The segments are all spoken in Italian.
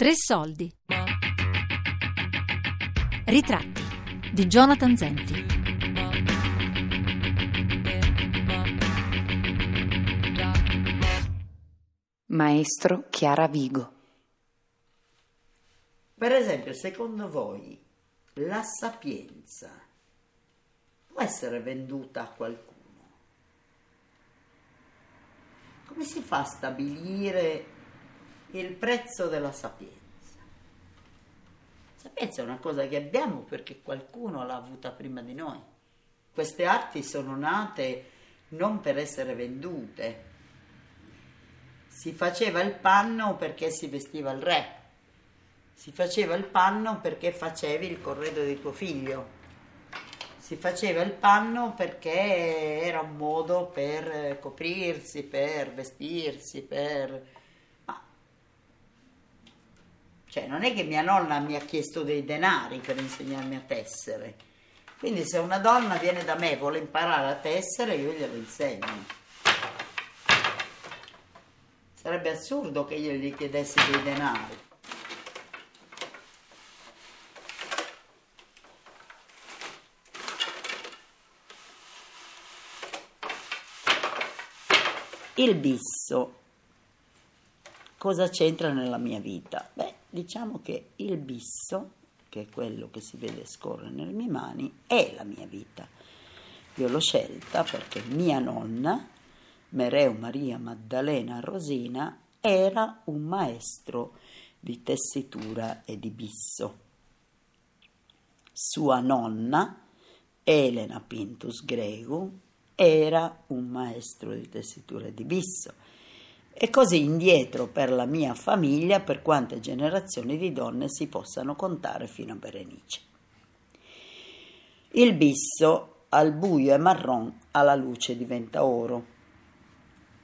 Tre soldi. Ritratti di Jonathan Zenti. Maestro Chiara Vigo. Per esempio, secondo voi la sapienza può essere venduta a qualcuno? Come si fa a stabilire il prezzo della sapienza? Sapienza è una cosa che abbiamo perché qualcuno l'ha avuta prima di noi. Queste arti sono nate non per essere vendute. Si faceva il panno perché si vestiva il re. Si faceva il panno perché facevi il corredo di tuo figlio. Si faceva il panno perché era un modo per coprirsi, per vestirsi, per... Cioè, non è che mia nonna mi ha chiesto dei denari per insegnarmi a tessere. Quindi se una donna viene da me e vuole imparare a tessere, io glielo insegno. Sarebbe assurdo che io gli chiedessi dei denari. Il bisso. Cosa c'entra nella mia vita? Beh, diciamo che il bisso, che è quello che si vede scorrere nelle mie mani, è la mia vita. Io l'ho scelta perché mia nonna, Mereu Maria Maddalena Rosina, era un maestro di tessitura e di bisso. Sua nonna, Elena Pintus Gregu, era un maestro di tessitura e di bisso. E così indietro per la mia famiglia per quante generazioni di donne si possano contare fino a Berenice. Il bisso al buio è marron, alla luce diventa oro.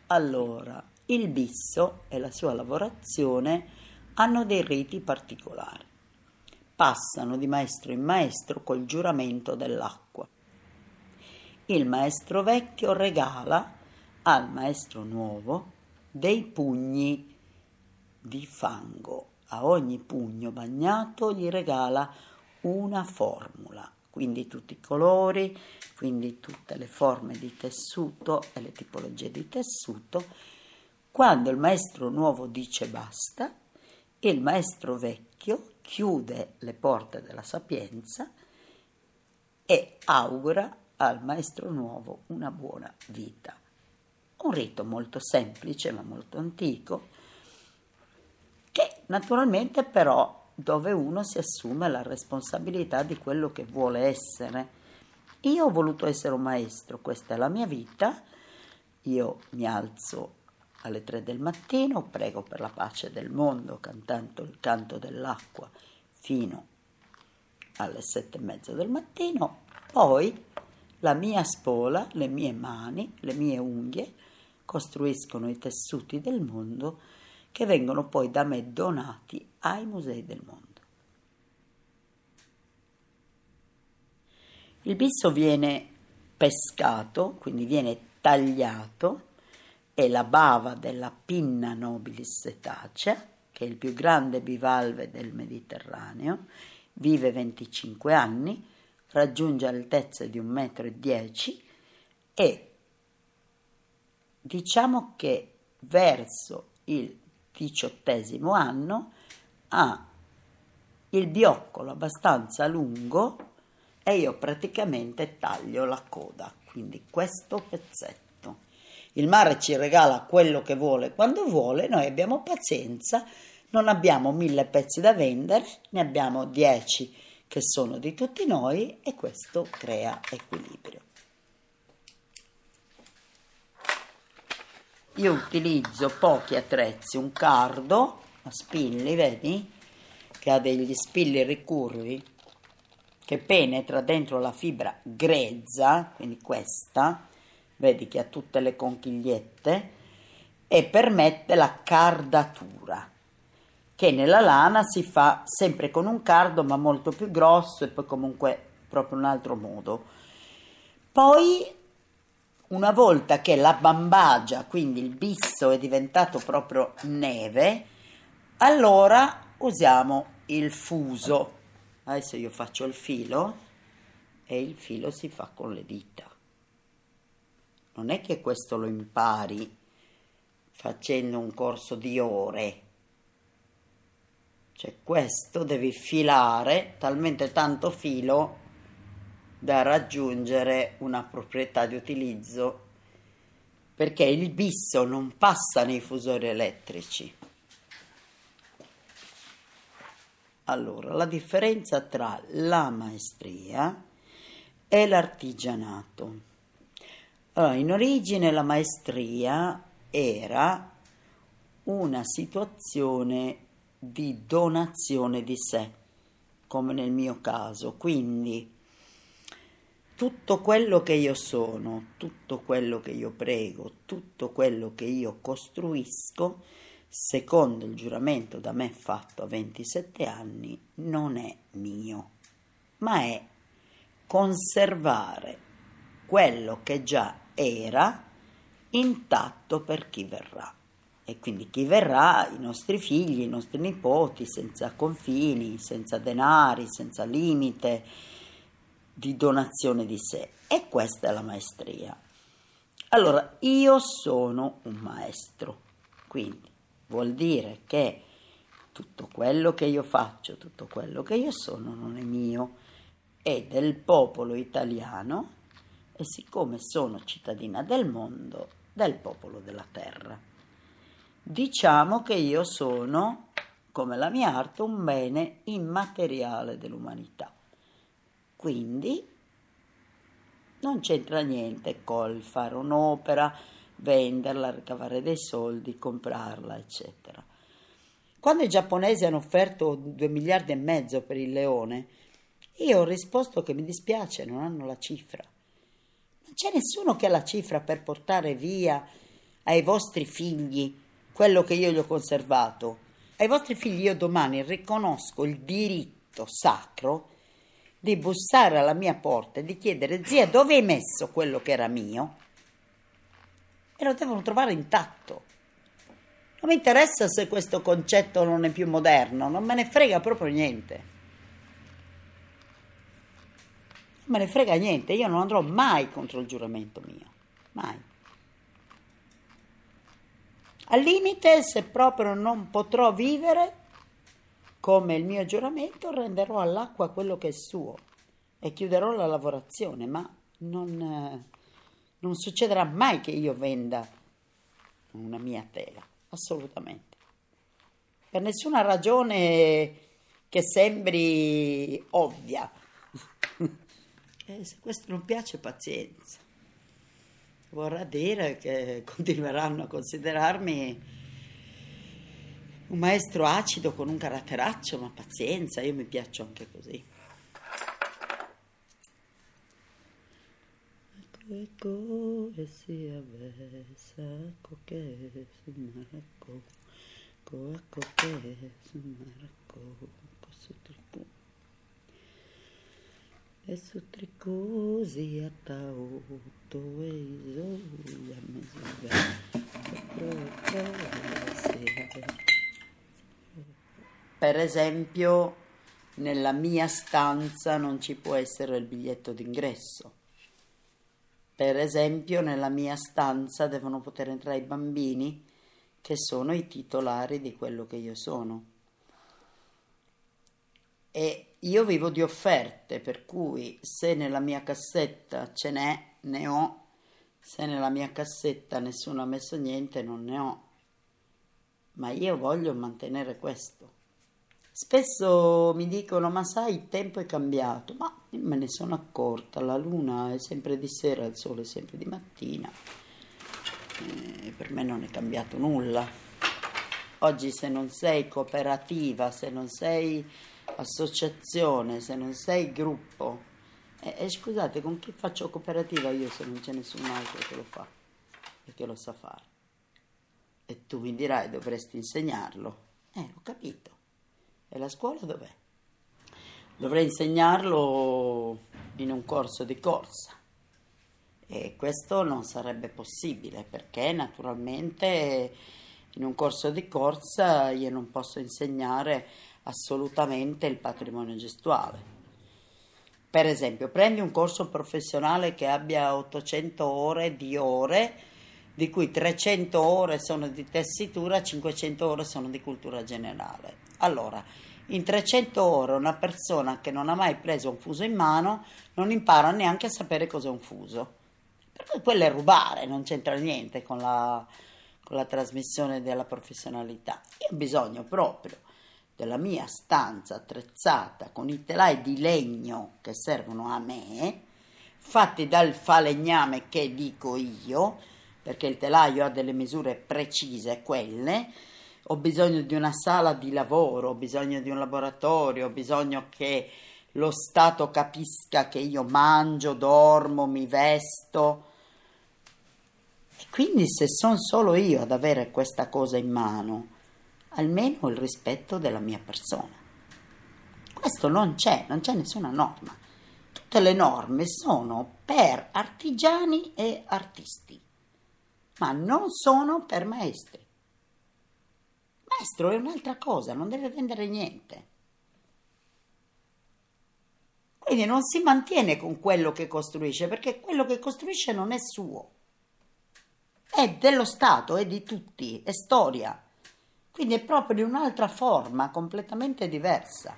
Allora, il bisso e la sua lavorazione hanno dei riti particolari. Passano di maestro in maestro col giuramento dell'acqua il maestro vecchio regala al maestro nuovo dei pugni di fango. A ogni pugno bagnato gli regala una formula, quindi tutti i colori, quindi tutte le forme di tessuto e le tipologie di tessuto. Quando il maestro nuovo dice basta, il maestro vecchio chiude le porte della sapienza e augura al maestro nuovo una buona vita. Un rito molto semplice ma molto antico, che naturalmente però dove uno si assume la responsabilità di quello che vuole essere. Io ho voluto essere un maestro, questa è la mia vita, io mi alzo alle tre del mattino, prego per la pace del mondo cantando il canto dell'acqua fino alle sette e mezza del mattino, poi la mia spola, le mie mani, le mie unghie costruiscono i tessuti del mondo che vengono poi da me donati ai musei del mondo. Il bisso viene pescato, quindi viene tagliato, e la bava della pinna nobilis cetacea, che è il più grande bivalve del Mediterraneo, vive 25 anni, raggiunge altezze di un metro e dieci e diciamo che verso il diciottesimo anno ha il bioccolo abbastanza lungo e io praticamente taglio la coda, quindi questo pezzetto. Il mare ci regala quello che vuole quando vuole, noi abbiamo pazienza, non abbiamo mille pezzi da vendere, ne abbiamo dieci che sono di tutti noi e questo crea equilibrio. Io utilizzo pochi attrezzi, un cardo a spilli, vedi? Che ha degli spilli ricurvi che penetra dentro la fibra grezza, quindi questa, vedi che ha tutte le conchigliette, e permette la cardatura che nella lana si fa sempre con un cardo ma molto più grosso e poi comunque proprio un altro modo. Poi una volta che la bambagia, quindi il bisso è diventato proprio neve, allora usiamo il fuso. Adesso io faccio il filo e il filo si fa con le dita. Non è che questo lo impari facendo un corso di ore. Cioè questo devi filare talmente tanto filo da raggiungere una proprietà di utilizzo perché il bisso non passa nei fusori elettrici. Allora, la differenza tra la maestria e l'artigianato. Allora, in origine la maestria era una situazione di donazione di sé, come nel mio caso. Quindi tutto quello che io sono, tutto quello che io prego, tutto quello che io costruisco, secondo il giuramento da me fatto a 27 anni, non è mio, ma è conservare quello che già era intatto per chi verrà. E quindi chi verrà, i nostri figli, i nostri nipoti, senza confini, senza denari, senza limite di donazione di sé. E questa è la maestria. Allora, io sono un maestro, quindi vuol dire che tutto quello che io faccio, tutto quello che io sono non è mio, è del popolo italiano e siccome sono cittadina del mondo, del popolo della terra. Diciamo che io sono, come la mia arte, un bene immateriale dell'umanità. Quindi non c'entra niente col fare un'opera, venderla, ricavare dei soldi, comprarla, eccetera. Quando i giapponesi hanno offerto 2 miliardi e mezzo per il leone, io ho risposto che mi dispiace, non hanno la cifra. Non c'è nessuno che ha la cifra per portare via ai vostri figli quello che io gli ho conservato. Ai vostri figli io domani riconosco il diritto sacro di bussare alla mia porta e di chiedere zia dove hai messo quello che era mio e lo devono trovare intatto. Non mi interessa se questo concetto non è più moderno, non me ne frega proprio niente. Non me ne frega niente, io non andrò mai contro il giuramento mio, mai. Al limite, se proprio non potrò vivere come il mio giuramento, renderò all'acqua quello che è suo e chiuderò la lavorazione, ma non, non succederà mai che io venda una mia tela, assolutamente. Per nessuna ragione che sembri ovvia. E se questo non piace, pazienza. Vorrà dire che continueranno a considerarmi un maestro acido con un caratteraccio, ma pazienza, io mi piaccio anche così. Ecco e si avessa, ecco che su maracco, ecco ecco che su maracco, ecco su tricù. E su tricosi a tauto e isoia misura. Per esempio, nella mia stanza non ci può essere il biglietto d'ingresso. Per esempio, nella mia stanza devono poter entrare i bambini che sono i titolari di quello che io sono. E io vivo di offerte, per cui se nella mia cassetta ce n'è, ne ho, se nella mia cassetta nessuno ha messo niente, non ne ho. Ma io voglio mantenere questo. Spesso mi dicono, ma sai, il tempo è cambiato, ma me ne sono accorta, la luna è sempre di sera, il sole è sempre di mattina, e per me non è cambiato nulla. Oggi se non sei cooperativa, se non sei associazione, se non sei gruppo, e, e scusate, con chi faccio cooperativa io se non c'è nessun altro che lo fa e che lo sa fare? E tu mi dirai dovresti insegnarlo. Eh, ho capito. E la scuola dov'è? Dovrei insegnarlo in un corso di corsa. E questo non sarebbe possibile perché naturalmente in un corso di corsa io non posso insegnare assolutamente il patrimonio gestuale. Per esempio, prendi un corso professionale che abbia 800 ore di ore, di cui 300 ore sono di tessitura, 500 ore sono di cultura generale. Allora, in 300 ore una persona che non ha mai preso un fuso in mano non impara neanche a sapere cos'è un fuso. Per quello è rubare, non c'entra niente con la, con la trasmissione della professionalità. Io ho bisogno proprio della mia stanza attrezzata con i telai di legno che servono a me, fatti dal falegname che dico io, perché il telaio ha delle misure precise, quelle, ho bisogno di una sala di lavoro, ho bisogno di un laboratorio, ho bisogno che lo Stato capisca che io mangio, dormo, mi vesto. E quindi se sono solo io ad avere questa cosa in mano, almeno il rispetto della mia persona. Questo non c'è, non c'è nessuna norma. Tutte le norme sono per artigiani e artisti, ma non sono per maestri. Maestro è un'altra cosa, non deve vendere niente. Quindi non si mantiene con quello che costruisce, perché quello che costruisce non è suo. È dello Stato, è di tutti, è storia. Quindi è proprio di un'altra forma, completamente diversa.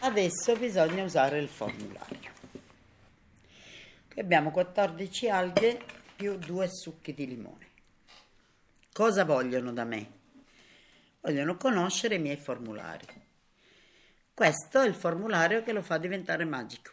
Adesso bisogna usare il formulario. Qui abbiamo 14 alghe più 2 succhi di limone. Cosa vogliono da me? Vogliono conoscere i miei formulari. Questo è il formulario che lo fa diventare magico.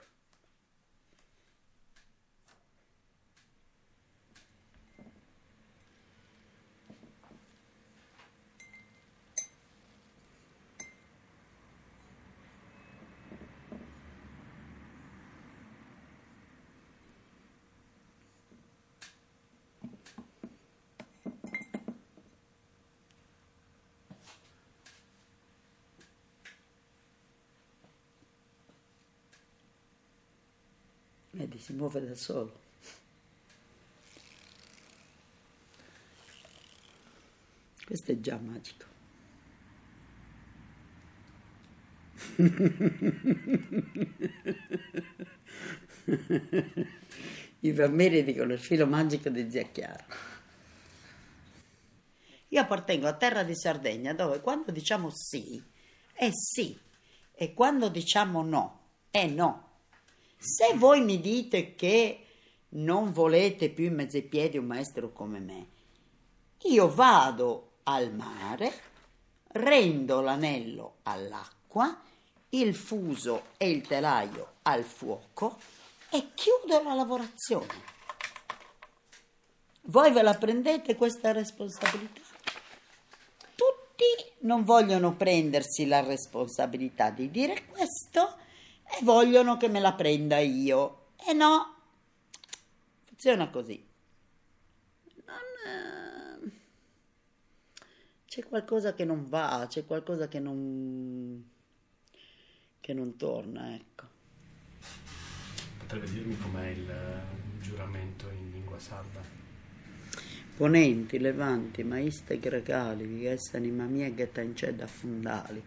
Vedi, si muove da solo. Questo è già magico. I bambini dicono il filo magico di zia Chiara. Io appartengo a terra di Sardegna dove quando diciamo sì è sì e quando diciamo no è no. Se voi mi dite che non volete più in mezzo ai piedi un maestro come me, io vado al mare, rendo l'anello all'acqua, il fuso e il telaio al fuoco e chiudo la lavorazione. Voi ve la prendete questa responsabilità? Tutti non vogliono prendersi la responsabilità di dire questo e vogliono che me la prenda io. E no, funziona così. Non, eh, c'è qualcosa che non va, c'è qualcosa che non, che non torna, ecco. Potrebbe dirmi com'è il uh, giuramento in lingua sarda? Ponenti, levanti, maiste grecali, viges anima mia che t'ancè da fundali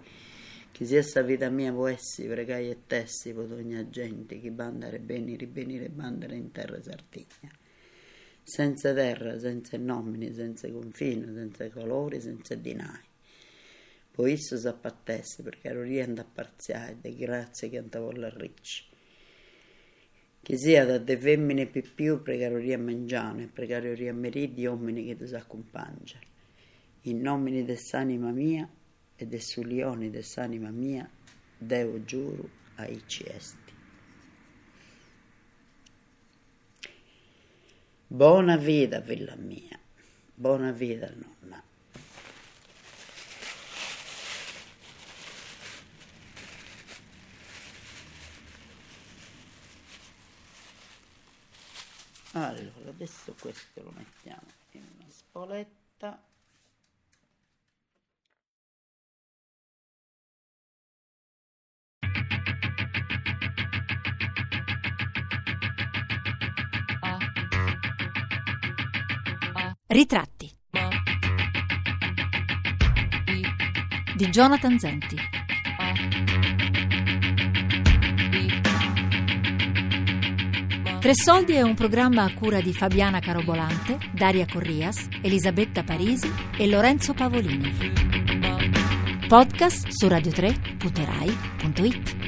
chi sia sta vita mia voessi, pregai e tessi, pot ogni gente, chi bandare beni, ribenire bandere in terra Sardegna. Senza terra, senza nomini, senza confine, senza colori, senza dinai. Poi isso s'appattesse, perché ero rienda a parziare, de grazie che antavolla ricci. Che sia da de femmine più più, pregaro ria mangiane, ria meridi, uomini che ti s'accompagna. In nomine dell'anima mia, ed è su lioni dell'anima mia, Deo giuro ai ciesti. Buona vita, villa mia, buona vita, nonna. Allora, adesso questo lo mettiamo in una spoletta. Ritratti. di Jonathan Zenti. Tre Soldi è un programma a cura di Fabiana Carobolante, Daria Corrias, Elisabetta Parisi e Lorenzo Pavolini. Podcast su radio3.rai.it.